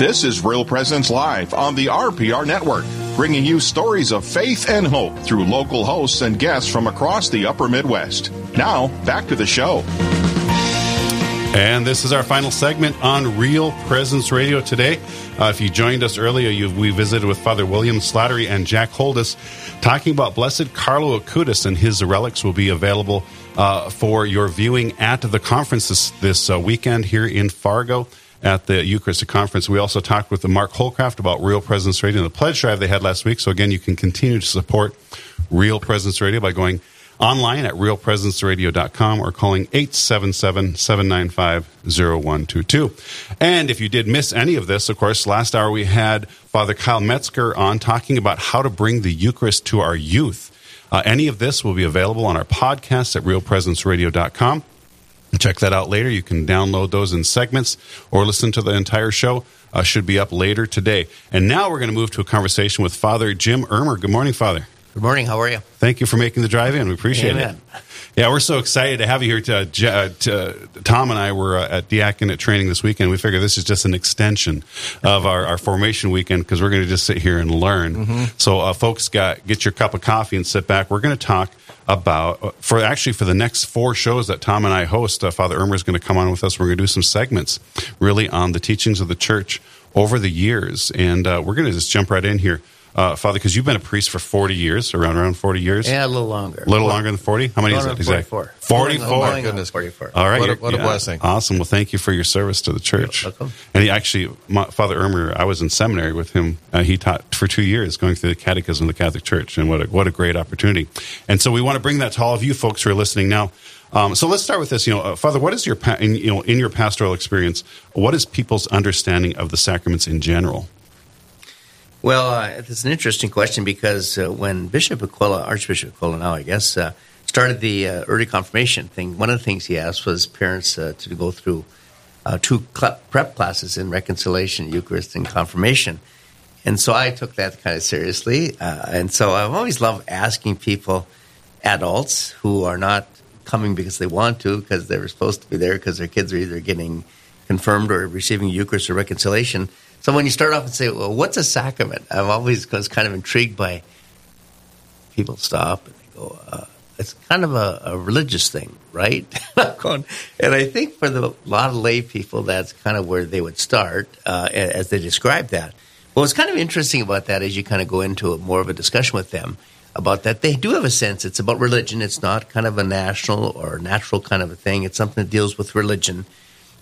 This is Real Presence Live on the RPR Network, bringing you stories of faith and hope through local hosts and guests from across the upper Midwest. Now, back to the show. And this is our final segment on Real Presence Radio today. Uh, if you joined us earlier, we visited with Father William Slattery and Jack Holdus talking about Blessed Carlo Acutis, and his relics will be available uh, for your viewing at the conference this, this uh, weekend here in Fargo at the Eucharistic Conference. We also talked with Mark Holcraft about Real Presence Radio and the pledge drive they had last week. So, again, you can continue to support Real Presence Radio by going online at realpresenceradio.com or calling 877-795-0122. And if you did miss any of this, of course, last hour we had Father Kyle Metzger on talking about how to bring the Eucharist to our youth. Uh, any of this will be available on our podcast at realpresenceradio.com. Check that out later. You can download those in segments or listen to the entire show. Uh, should be up later today. And now we're going to move to a conversation with Father Jim Ermer. Good morning, Father. Good morning. How are you? Thank you for making the drive in. We appreciate Amen. it. Yeah, we're so excited to have you here. To, uh, to, Tom and I were uh, at diaconate training this weekend. We figure this is just an extension of our, our formation weekend because we're going to just sit here and learn. Mm-hmm. So, uh, folks, got get your cup of coffee and sit back. We're going to talk about uh, for actually for the next four shows that Tom and I host. Uh, Father Ermer is going to come on with us. We're going to do some segments really on the teachings of the church over the years, and uh, we're going to just jump right in here. Uh, Father, because you've been a priest for 40 years, around around 40 years. Yeah, a little longer. A little longer than 40? How many is no, it exactly? 44. 44. Oh, my goodness. 44. All right. What a- you're- what a blessing. Awesome. Well, thank you for your service to the church. You're welcome. And he actually, my, Father Ermer, I was in seminary with him. Uh, he taught for two years going through the catechism of the Catholic Church. And what a, what a great opportunity. And so we want to bring that to all of you folks who are listening now. Um, so let's start with this. You know, uh, Father, what is your, pa- in, you know, in your pastoral experience, what is people's understanding of the sacraments in general? Well, uh, it's an interesting question because uh, when Bishop Aquila, Archbishop Aquila now, I guess, uh, started the uh, early confirmation thing, one of the things he asked was parents uh, to go through uh, two cl- prep classes in reconciliation, Eucharist, and confirmation. And so I took that kind of seriously. And so I've always loved asking people, adults who are not coming because they want to, because they were supposed to be there, because their kids are either getting confirmed or receiving Eucharist or reconciliation. So when you start off and say, well, what's a sacrament? I'm always was kind of intrigued by people stop and they go, uh, it's kind of a, a religious thing, right? And I think for the, lot of lay people, that's kind of where they would start uh, as they describe that. What's kind of interesting about that is you kind of go into a, more of a discussion with them about that. They do have a sense it's about religion. It's not kind of a national or natural kind of a thing. It's something that deals with religion.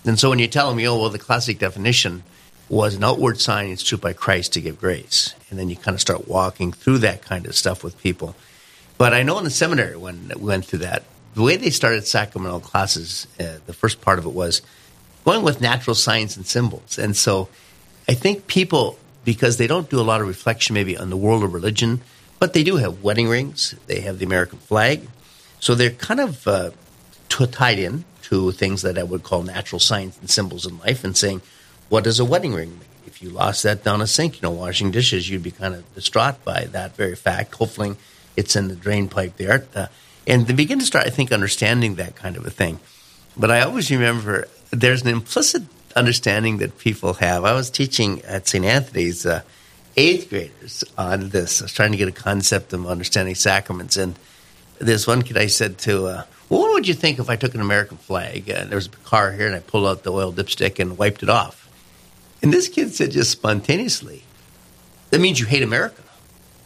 And so when you tell them, oh, well, the classic definition was an outward sign instituted by Christ to give grace. And then you kind of start walking through that kind of stuff with people. But I know in the seminary when we went through that, the way they started sacramental classes, uh, the first part of it was going with natural signs and symbols. And so I think people, because they don't do a lot of reflection maybe on the world of religion, but they do have wedding rings, they have the American flag. So they're kind of uh, tied in to things that I would call natural signs and symbols in life and saying, what does a wedding ring mean? If you lost that down a sink, you know, washing dishes, you'd be kind of distraught by that very fact. Hopefully, it's in the drain pipe there. Uh, and they begin to start, I think, understanding that kind of a thing. But I always remember there's an implicit understanding that people have. I was teaching at St. Anthony's uh, eighth graders on this. I was trying to get a concept of understanding sacraments. And this one kid I said to, uh, well, what would you think if I took an American flag and there was a car here and I pulled out the oil dipstick and wiped it off? And this kid said just spontaneously, that means you hate America.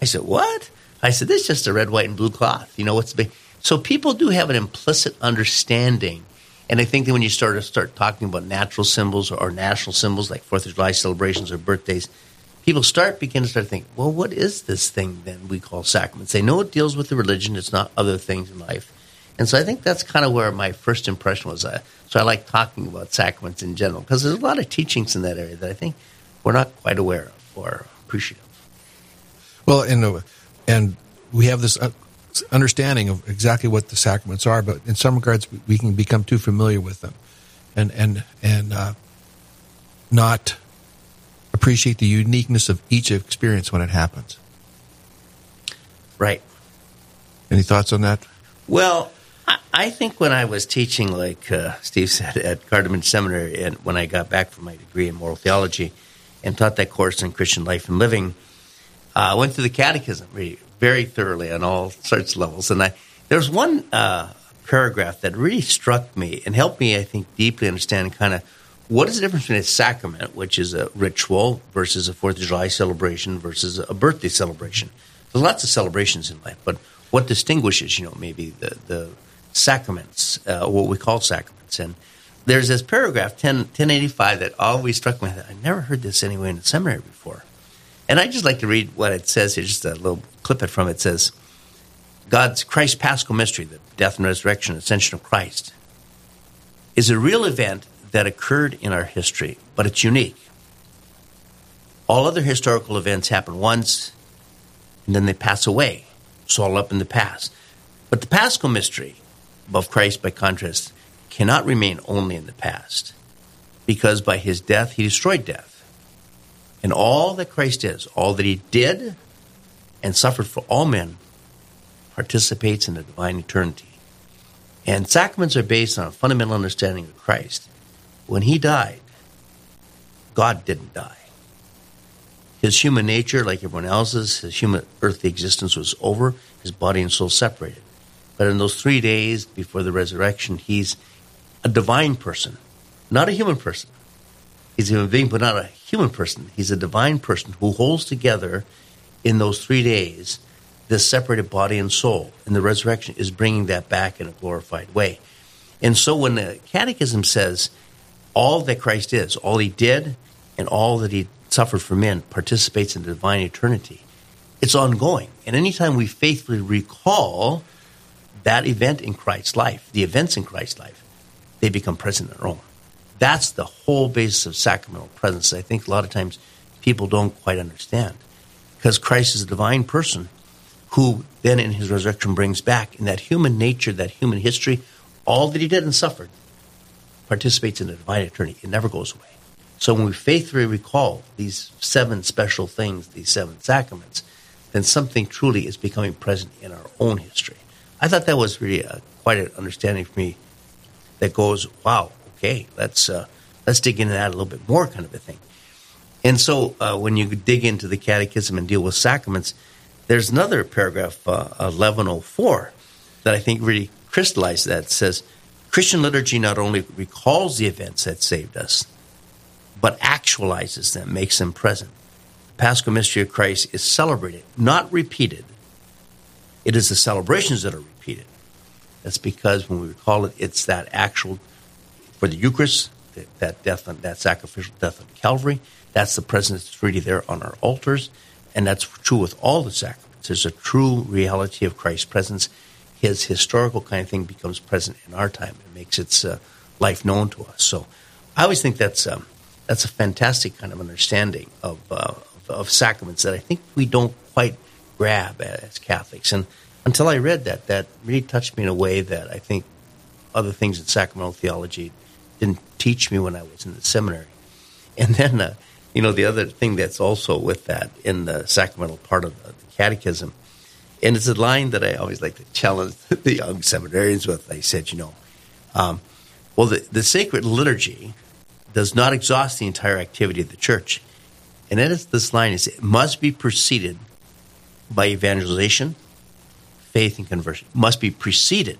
I said, what? I said, this is just a red, white, and blue cloth. You know what's big? So people do have an implicit understanding. And I think that when you start to start talking about natural symbols or, national symbols like Fourth of July celebrations or birthdays, people start begin to start thinking, well, what is this thing then we call sacraments? They know it deals with the religion; it's not other things in life. And so I think that's kind of where my first impression was. Uh, so I like talking about sacraments in general because there's a lot of teachings in that area that I think we're not quite aware of or appreciate of. Well, and uh, and we have this uh, understanding of exactly what the sacraments are, but in some regards, we- we can become too familiar with them, and and and uh, not appreciate the uniqueness of each experience when it happens. Right. Any thoughts on that? Well, I, I think when I was teaching, like uh, Steve said, at Cardinal Muench Seminary, and when I got back from my degree in moral theology, and taught that course in Christian life and living. I uh, went through the catechism really, very thoroughly on all sorts of levels. And I, there's one uh, paragraph that really struck me and helped me, I think, deeply understand kind of what is the difference between a sacrament, which is a ritual, versus a Fourth of July celebration versus a birthday celebration. There's lots of celebrations in life, but what distinguishes, you know, maybe the, the sacraments, uh, what we call sacraments. And there's this paragraph, 10, 1085, that always struck me. I never heard this anywhere in the seminary before. And I just like to read what it says here, just a little clip it from it. it says, God's Christ Paschal mystery, the death and resurrection, ascension of Christ, is a real event that occurred in our history, but it's unique. All other historical events happen once and then they pass away. It's all up in the past. But the Paschal mystery of Christ, by contrast, cannot remain only in the past because by his death he destroyed death. And all that Christ is, all that he did and suffered for all men, participates in the divine eternity. And sacraments are based on a fundamental understanding of Christ. When he died, God didn't die. His human nature, like everyone else's, his human earthly existence was over, his body and soul separated. But in those three days before the resurrection, he's a divine person, not a human person. He's a human being, but not a human person. He's a divine person who holds together in those three days this separated body and soul. And the resurrection is bringing that back in a glorified way. And so when the Catechism says all that Christ is, all he did, and all that he suffered for men participates in the divine eternity. It's ongoing. And anytime we faithfully recall that event in Christ's life, the events in Christ's life, they become present in our own. That's the whole basis of sacramental presence. I think a lot of times people don't quite understand. Because Christ is a divine person who then in his resurrection brings back in that human nature, that human history, all that he did and suffered participates in the divine eternity. It never goes away. So when we faithfully recall these seven special things, these seven sacraments, then something truly is becoming present in our own history. I thought that was really a, quite an understanding for me that goes, wow, okay, let's, uh, let's dig into that a little bit more kind of a thing. And so uh, when you dig into the catechism and deal with sacraments, there's another paragraph, uh, 1104, that I think really crystallizes that. It says, Christian liturgy not only recalls the events that saved us, but actualizes them, makes them present. The Paschal mystery of Christ is celebrated, not repeated. It is the celebrations that are. That's because when we recall it, it's that actual, for the Eucharist, that death, on, that sacrificial death on Calvary, that's the presence that's really there on our altars, and that's true with all the sacraments. There's a true reality of Christ's presence. His historical kind of thing becomes present in our time and makes its uh, life known to us. So I always think that's um, that's a fantastic kind of understanding of, uh, of, of sacraments that I think we don't quite grab as Catholics. And until I read that, that really touched me in a way that I think other things in sacramental theology didn't teach me when I was in the seminary. And then, uh, you know, the other thing that's also with that in the sacramental part of the, the catechism, and it's a line that I always like to challenge the young seminarians with. I said, you know, um, well, the, the sacred liturgy does not exhaust the entire activity of the church. And that is this line is it must be preceded by evangelization, faith, and conversion. Must be preceded.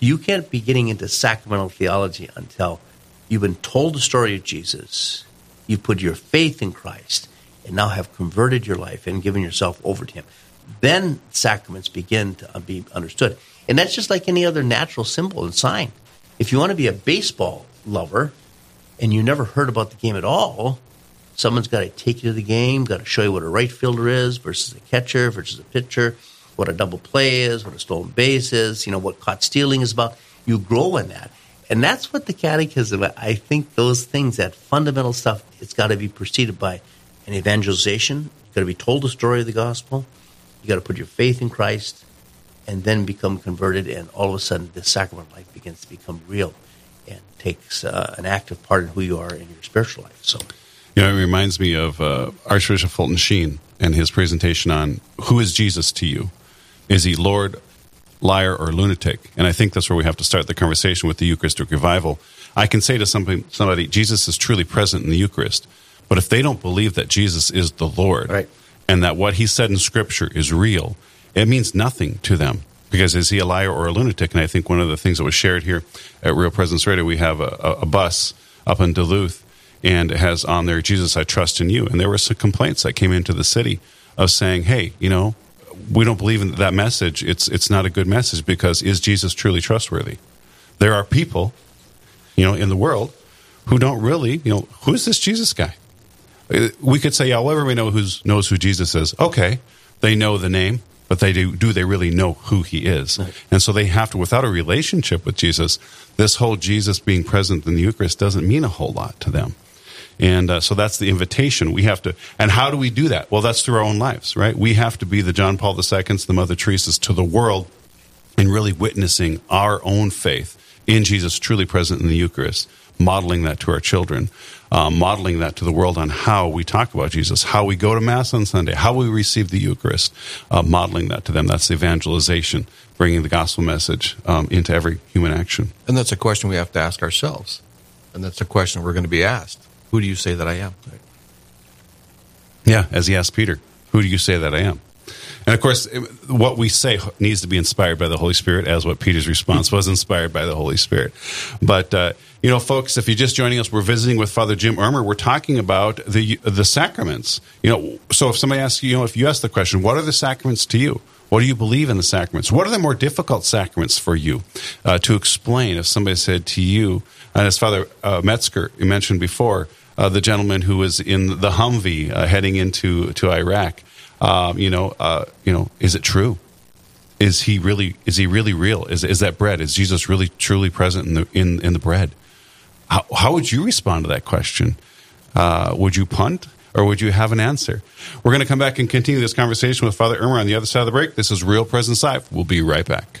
You can't be getting into sacramental theology until you've been told the story of Jesus, you've put your faith in Christ, and now have converted your life and given yourself over to Him. Then sacraments begin to uh, be understood. And that's just like any other natural symbol and sign. If you want to be a baseball lover, and you never heard about the game at all, someone's got to take you to the game, got to show you what a right fielder is versus a catcher versus a pitcher, what a double play is, what a stolen base is, you know, what caught stealing is about. You grow in that. And that's what the catechism, I think those things, that fundamental stuff, it's got to be preceded by an evangelization. You've got to be told the story of the gospel. You've got to put your faith in Christ and then become converted. And all of a sudden, the sacrament life begins to become real and takes uh, an active part in who you are in your spiritual life. So, you know, it reminds me of uh, Archbishop Fulton Sheen and his presentation on who is Jesus to you? Is he Lord, liar, or lunatic? And I think that's where we have to start the conversation with the Eucharistic revival. I can say to somebody, somebody Jesus is truly present in the Eucharist, But if they don't believe that Jesus is the Lord Right. and that what he said in Scripture is real, it means nothing to them. Because is he a liar or a lunatic? And I think one of the things that was shared here at Real Presence Radio, we have a, a, a bus up in Duluth, and it has on there, Jesus, I trust in you. And there were some complaints that came into the city of saying, hey, you know, we don't believe in that message. It's, it's not a good message because is Jesus truly trustworthy? There are people, you know, in the world who don't really, you know, who's this Jesus guy? Uh, We could say, yeah, well, everybody know who's, knows who Jesus is. Okay, they know the name, but they do, do they really know who he is? And so they have to, without a relationship with Jesus, this whole Jesus being present in the Eucharist doesn't mean a whole lot to them. And uh, so that's the invitation. We have to, and how do we do that? Well, that's through our own lives, right? We have to be the John Paul II's, the Mother Teresa's to the world and really witnessing our own faith in Jesus truly present in the Eucharist, modeling that to our children, um, modeling that to the world on how we talk about Jesus, how we go to Mass on Sunday, how we receive the Eucharist, uh, modeling that to them. That's evangelization, bringing the gospel message um, into every human action. And that's a question we have to ask ourselves. And that's a question we're going to be asked. Who do you say that I am? Yeah, as he asked Peter, who do you say that I am? And of course, what we say needs to be inspired by the Holy Spirit, as what Peter's response was inspired by the Holy Spirit. But uh, you know, folks, if you're just joining us, we're visiting with Father Jim Ermer. We're talking about the the sacraments. You know, so if somebody asks you, you know, if you ask the question, what are the sacraments to you? What do you believe in the sacraments? What are the more difficult sacraments for you uh, to explain? If somebody said to you, and as Father uh, Metzger mentioned before, uh, the gentleman who was in the Humvee uh, heading into to Iraq, um, you know, uh, you know, is it true? Is he really? Is he really real? Is is that bread? Is Jesus really truly present in the in in the bread? How, how would you respond to that question? Uh, would you punt or would you have an answer? We're going to come back and continue this conversation with Father Ermer on the other side of the break. This is Real Presence Live. We'll be right back.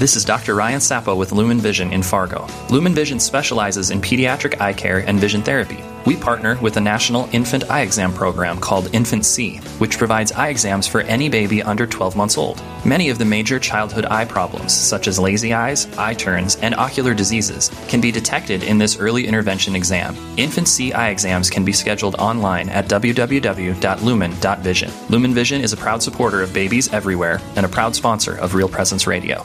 This is Dr. Ryan Sappo with Lumen Vision in Fargo. Lumen Vision specializes in pediatric eye care and vision therapy. We partner with a national infant eye exam program called InfantSEE, which provides eye exams for any baby under 12 months old. Many of the major childhood eye problems, such as lazy eyes, eye turns, and ocular diseases, can be detected in this early intervention exam. InfantSEE eye exams can be scheduled online at www.lumen.vision. Lumen Vision is a proud supporter of babies everywhere and a proud sponsor of Real Presence Radio.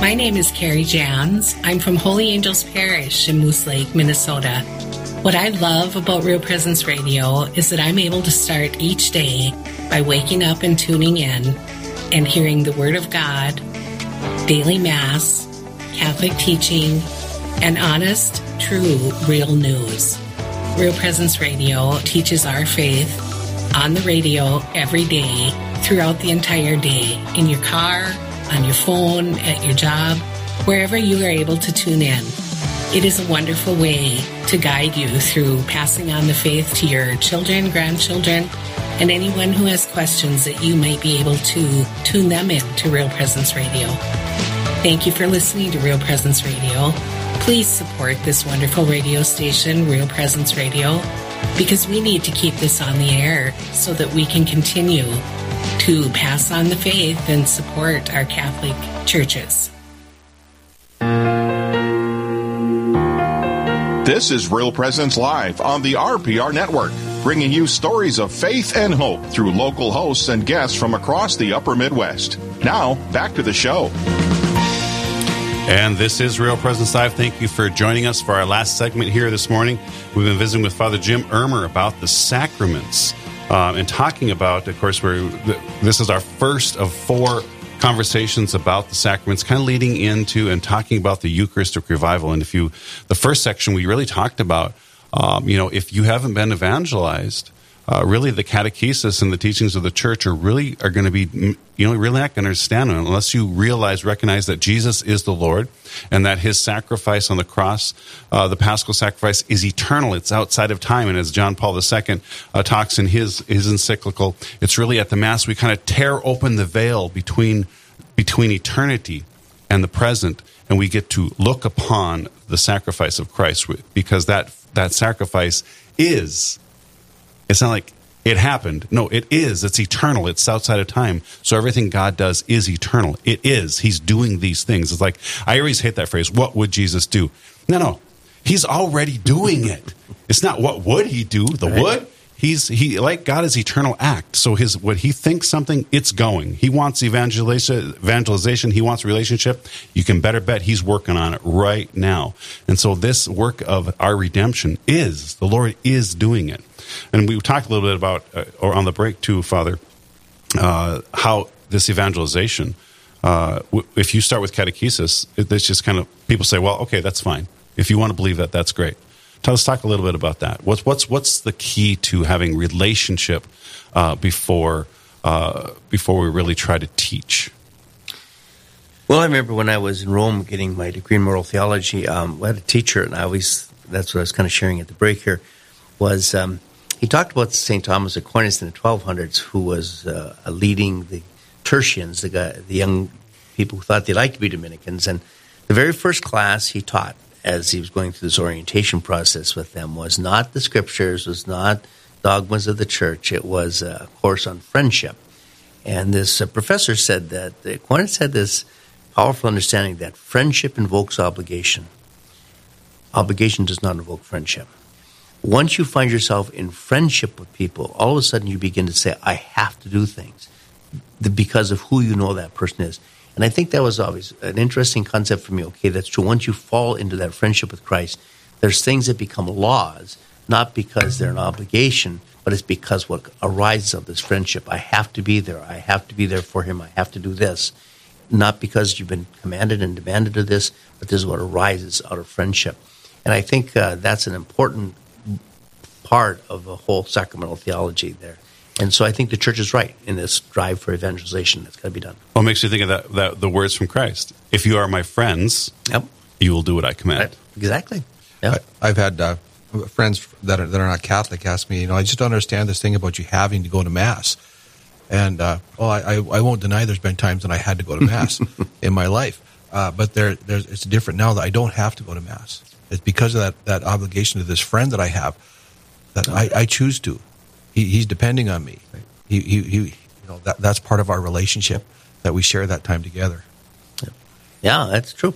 My name is Carrie Jans. I'm from Holy Angels Parish in Moose Lake, Minnesota. What I love about Real Presence Radio is that I'm able to start each day by waking up and tuning in and hearing the Word of God, daily Mass, Catholic teaching, and honest, true, real news. Real Presence Radio teaches our faith on the radio every day throughout the entire day in your car, on your phone, at your job, wherever you are able to tune in. It is a wonderful way to guide you through passing on the faith to your children, grandchildren, and anyone who has questions that you might be able to tune them in to Real Presence Radio. Thank you for listening to Real Presence Radio. Please support this wonderful radio station, Real Presence Radio, because we need to keep this on the air so that we can continue to pass on the faith and support our Catholic churches. This is Real Presence Live on the RPR Network, bringing you stories of faith and hope through local hosts and guests from across the upper Midwest. Now, back to the show. And this is Real Presence Live. Thank you for joining us for our last segment here this morning. We've been visiting with Father Jim Ermer about the sacraments um, and talking about, of course, we're, this is our first of four conversations about the sacraments, kind of leading into and talking about the Eucharistic revival. And if you, the first section, we really talked about Um, you know, if you haven't been evangelized, uh, really the catechesis and the teachings of the church are really are going to be you know really not going to understand them unless you realize recognize that jesus is the lord and that his sacrifice on the cross uh, the paschal sacrifice is eternal. It's outside of time. And as john paul ii uh, talks in his his encyclical it's really at the mass we kind of tear open the veil between between eternity and the present. And we get to look upon the sacrifice of christ because that that sacrifice is it's not like it happened. No, it is. It's eternal. It's outside of time. So everything God does is eternal. It is. He's doing these things. It's like, I always hate that phrase. What would Jesus do? No, no. He's already doing it. It's not what would he do? The right. would? He's he like God is eternal act. So his what he thinks something, it's going. He wants evangelization evangelization, he wants relationship. You can better bet he's working on it right now. And so this work of our redemption is the Lord is doing it. And we talked a little bit about, uh, or on the break too, Father, uh, how this evangelization, uh, if you start with catechesis, it, it's just kind of people say, well, okay, that's fine. If you want to believe that, that's great. Tell us talk a little bit about that. What's what's what's the key to having relationship uh, before uh, before we really try to teach? Well, I remember when I was in Rome getting my degree in moral theology. Um, we had a teacher, and I always that's what I was kind of sharing at the break here was um, he talked about St. Thomas Aquinas in the 1200s, who was uh, leading the Tertians, the, guy, the young people who thought they liked to be Dominicans. And the very first class he taught as he was going through this orientation process with them was not the scriptures, was not dogmas of the church. It was a course on friendship. And this uh, professor said that Aquinas had this powerful understanding that friendship invokes obligation. Obligation does not invoke friendship once you find yourself in friendship with people, all of a sudden you begin to say, I have to do things because of who you know that person is. And I think that was always an interesting concept for me. Okay, that's true. Once you fall into that friendship with Christ, there's things that become laws, not because they're an obligation, but it's because what arises of this friendship. I have to be there. I have to be there for him. I have to do this. Not because you've been commanded and demanded of this, but this is what arises out of friendship. And I think uh, that's an important part of the whole sacramental theology there. And so I think the church is right in this drive for evangelization that's got to be done. Well, makes you think of that, that the words from Christ. If you are my friends, yep. you will do what I command. Right. Exactly. Yeah. I, have had uh, friends that are, that are not Catholic ask me, you know, I just don't understand this thing about you having to go to Mass. And, uh, well, I, I, won't deny there's been times when I had to go to Mass in my life. Uh, but there, there's, it's different now that I don't have to go to Mass. It's because of that, that obligation to this friend that I have that I, I choose to. He, he's depending on me. He, he, he, you know, that, that's part of our relationship that we share that time together. Yeah, that's true.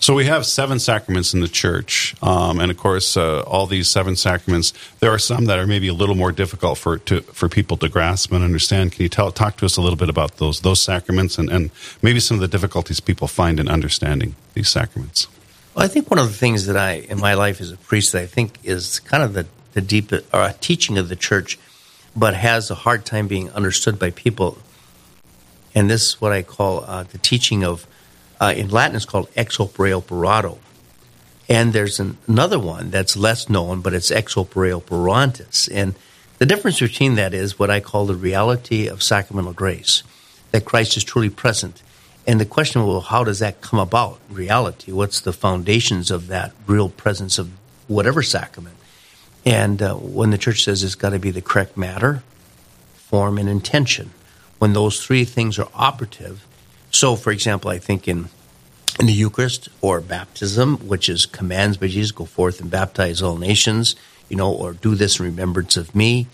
So we have seven sacraments in the church, um, and of course, uh, all these seven sacraments. There are some that are maybe a little more difficult for to, for people to grasp and understand. Can you tell talk to us a little bit about those those sacraments and, and maybe some of the difficulties people find in understanding these sacraments? Well, I think one of the things that I in my life as a priest that I think is kind of the the deep a teaching of the church, but has a hard time being understood by people. And this is what I call uh, the teaching of, uh, in Latin, it's called ex opere operato. And there's an, another one that's less known, but it's ex opere operantis. And the difference between that is what I call the reality of sacramental grace, that Christ is truly present. And the question, well, how does that come about? Reality. What's the foundations of that real presence of whatever sacrament? And uh, when the church says it's got to be the correct matter, form, and intention, when those three things are operative. So, for example, I think in in the Eucharist or baptism, which is commands by Jesus, go forth and baptize all nations, you know, or do this in remembrance of me.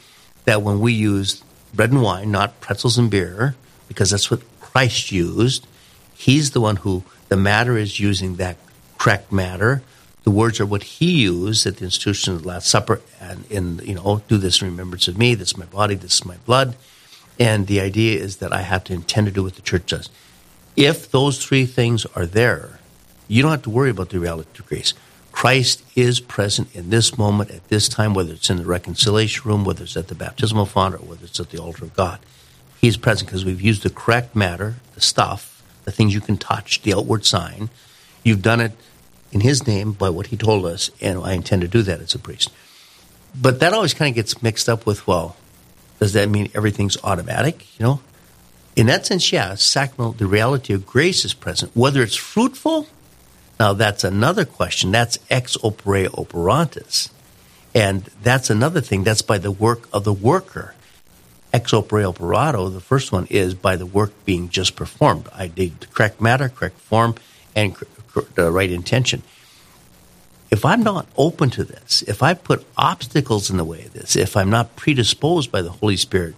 That when we use bread and wine, not pretzels and beer, because that's what Christ used, He's the one who the matter is using that correct matter the words are what he used at the institution of the Last Supper, and in you know, oh, do this in remembrance of me. This is my body. This is my blood. And the idea is that I have to intend to do what the church does. If those three things are there, you don't have to worry about the reality of grace. Christ is present in this moment, at this time, whether it's in the reconciliation room, whether it's at the baptismal font, or whether it's at the altar of God. He's present because we've used the correct matter, the stuff, the things you can touch, the outward sign. You've done it in His name by what He told us, and I intend to do that as a priest. But that always kind of gets mixed up with, well, does that mean everything's automatic? You know, in that sense, yeah, sacramental, the reality of grace is present. Whether it's fruitful, now that's another question. That's ex opere operantis. And that's another thing. That's by the work of the worker. Ex opere operato, the first one is by the work being just performed. I did correct matter, correct form, and the right intention. If I'm not open to this, if I put obstacles in the way of this, if I'm not predisposed by the Holy Spirit,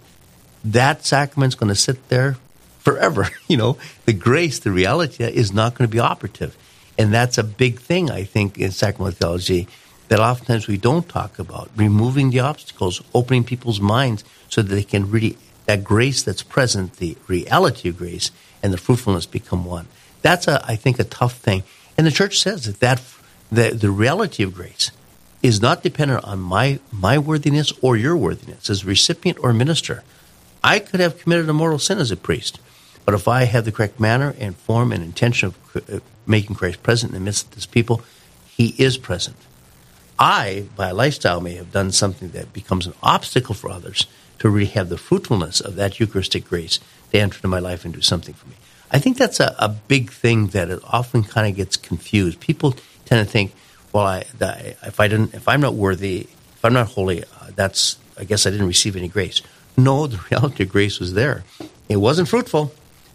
that sacrament's going to sit there forever. You know, the grace, the reality is not going to be operative. And that's a big thing, I think, in sacramental theology that oftentimes we don't talk about. Removing the obstacles, opening people's minds so that they can really, that grace that's present, the reality of grace, and the fruitfulness become one. That's, a, I think, a tough thing. And the church says that, that the, the reality of grace is not dependent on my, my worthiness or your worthiness as recipient or minister. I could have committed a mortal sin as a priest, but if I have the correct manner and form and intention of uh, making Christ present in the midst of this people, He is present. I, by lifestyle, may have done something that becomes an obstacle for others to really have the fruitfulness of that Eucharistic grace to enter into my life and do something for me. I think that's a, a big thing that it often kind of gets confused. People tend to think, well, I, if I didn't, if I'm not worthy, if I'm not holy, uh, that's I guess I didn't receive any grace. No, the reality of grace was there. It wasn't fruitful.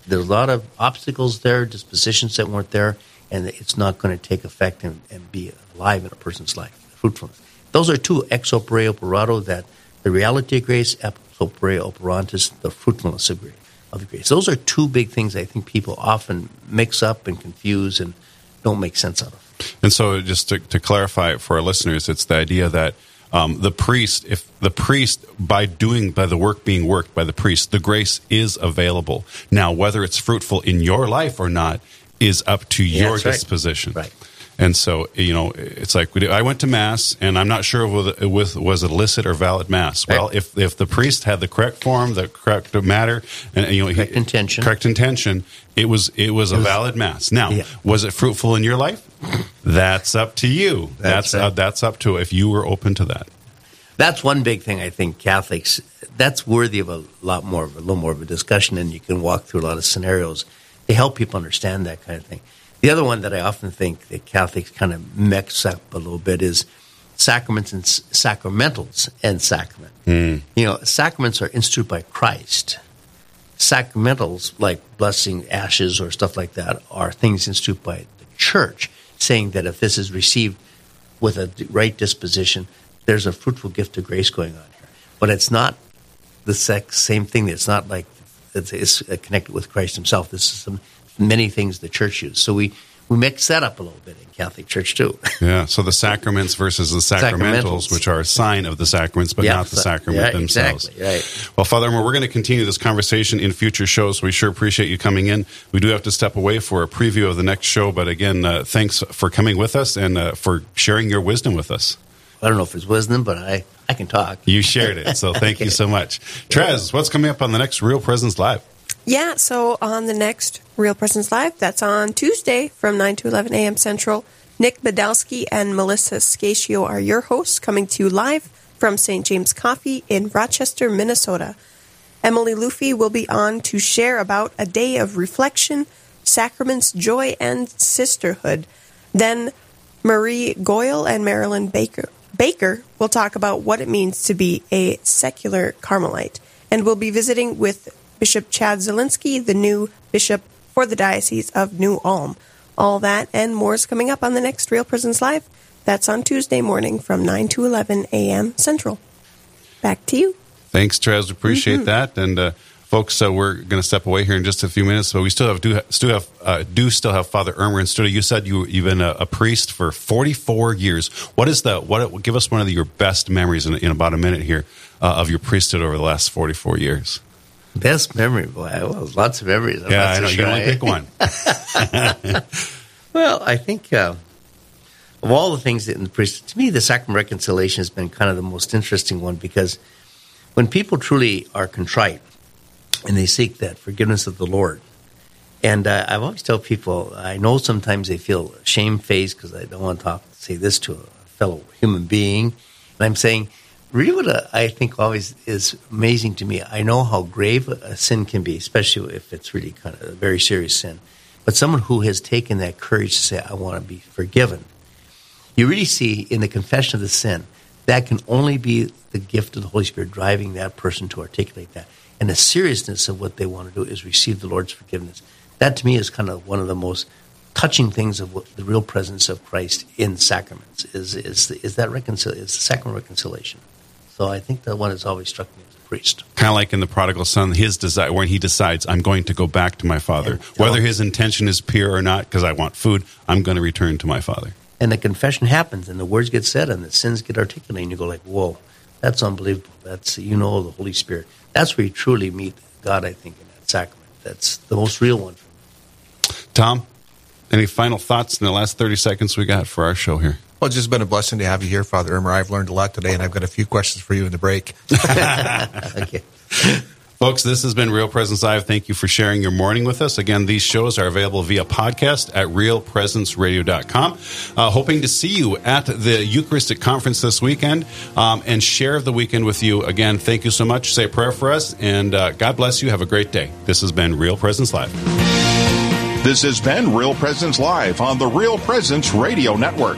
There's a lot of obstacles there, dispositions that weren't there, and it's not going to take effect and, and be alive in a person's life. Fruitfulness. Those are two ex opere operato that the reality of grace, ex opere operantis, the fruitfulness of grace, of the grace. Those are two big things I think people often mix up and confuse and don't make sense out of. And so, just to, to clarify for our listeners, it's the idea that um, the priest, if the priest, by doing, by the work being worked by the priest, the grace is available. Now, whether it's fruitful in your life or not is up to Yeah, your that's right. disposition. Right. And so, you know, it's like I went to mass, and I'm not sure whether it was, was it illicit or valid mass. Well, Right. if if the priest had the correct form, the correct matter, and you know, he- Correct intention. correct intention, it was it was a valid mass. Now, Yeah. was it fruitful in your life? That's up to you. That's That's right. uh, that's up to if you were open to that. That's one big thing I think Catholics. That's worthy of a lot more of a little more of a discussion, and you can walk through a lot of scenarios to help people understand that kind of thing. The other one that I often think that Catholics kind of mix up a little bit is sacraments and sacramentals and sacrament. Hmm. You know, sacraments are instituted by Christ. Sacramentals, like blessing ashes or stuff like that, are things instituted by the church, saying that if this is received with a right disposition, there's a fruitful gift of grace going on here. But it's not the same thing. It's not like it's, connected with Christ Himself. This is some many things the church uses. So we we mix that up a little bit in Catholic Church too. Yeah. So the sacraments versus the sacramentals, which are a sign of the sacraments, but Yeah, not the sacrament yeah, themselves. exactly, right. Well, Father Elmer, we're going to continue this conversation in future shows. We sure appreciate you coming in. We do have to step away for a preview of the next show, but again, uh, thanks for coming with us and uh, for sharing your wisdom with us. I don't know if it's wisdom, but I I can talk. You shared it, so thank you so much. Trez, what's coming up on the next Real Presence Live? Yeah, so on the next Real Presence Live, that's on Tuesday from 9 to 11 a.m. Central. Nick Badalski and Melissa Scatio are your hosts, coming to you live from St. James Coffee in Rochester, Minnesota. Emily Luffy will be on to share about a day of reflection, sacraments, joy, and sisterhood. Then Marie Goyle and Marilyn Baker Baker will talk about what it means to be a secular Carmelite, and we'll be visiting with Bishop Chad Zielinski, the new bishop for the Diocese of New Ulm. All that and more is coming up on the next Real Presence Live. That's on Tuesday morning from 9 to 11 a.m. Central. Back to you. Thanks, Trez. Appreciate Mm-hmm. that. And uh, folks, uh, we're going to step away here in just a few minutes, but we still have do still have uh, do still have Father Ermer in studio. You said you you've been a, a priest for forty four years. What is the what? Give us one of your best memories in, in about a minute here uh, of your priesthood over the last forty four years. Best memory, boy. Well, lots of memories. I'm Yeah, I so know you can only pick one. Well, I think uh, of all the things that in the priest, to me, the sacrament reconciliation has been kind of the most interesting one because when people truly are contrite and they seek that forgiveness of the Lord, And uh, I've always tell people, I know sometimes they feel shamefaced because I don't want to talk, say this to a fellow human being. And I'm saying, really what uh, I think always is amazing to me, I know how grave a sin can be, especially if it's really kind of a very serious sin. But someone who has taken that courage to say, I want to be forgiven, you really see in the confession of the sin, that can only be the gift of the Holy Spirit driving that person to articulate that. And the seriousness of what they want to do is receive the Lord's forgiveness. That to me is kind of one of the most touching things of what, the real presence of Christ in sacraments is is is that reconcil is the sacrament reconciliation. So I think that one has always struck me as a priest. Kind of like in the prodigal son, his desire when he decides, "I'm going to go back to my father," whether oh. his intention is pure or not, because I want food, I'm going to return to my father. And the confession happens, and the words get said, and the sins get articulated, and you go like, "Whoa, that's unbelievable." That's you know the Holy Spirit. That's where you truly meet God. I think in that sacrament. That's the most real one. Tom, any final thoughts in the last 30 seconds we got for our show here? Well, it's just been a blessing to have you here, Father Ermer. I've learned a lot today, and I've got a few questions for you in the break. okay. Folks, this has been Real Presence Live. Thank you for sharing your morning with us. Again, these shows are available via podcast at realpresenceradio.com. Uh, hoping to see you at the Eucharistic Conference this weekend um, and share the weekend with you. Again, thank you so much. Say a prayer for us, and uh, God bless you. Have a great day. This has been Real Presence Live. This has been Real Presence Live on the Real Presence Radio Network.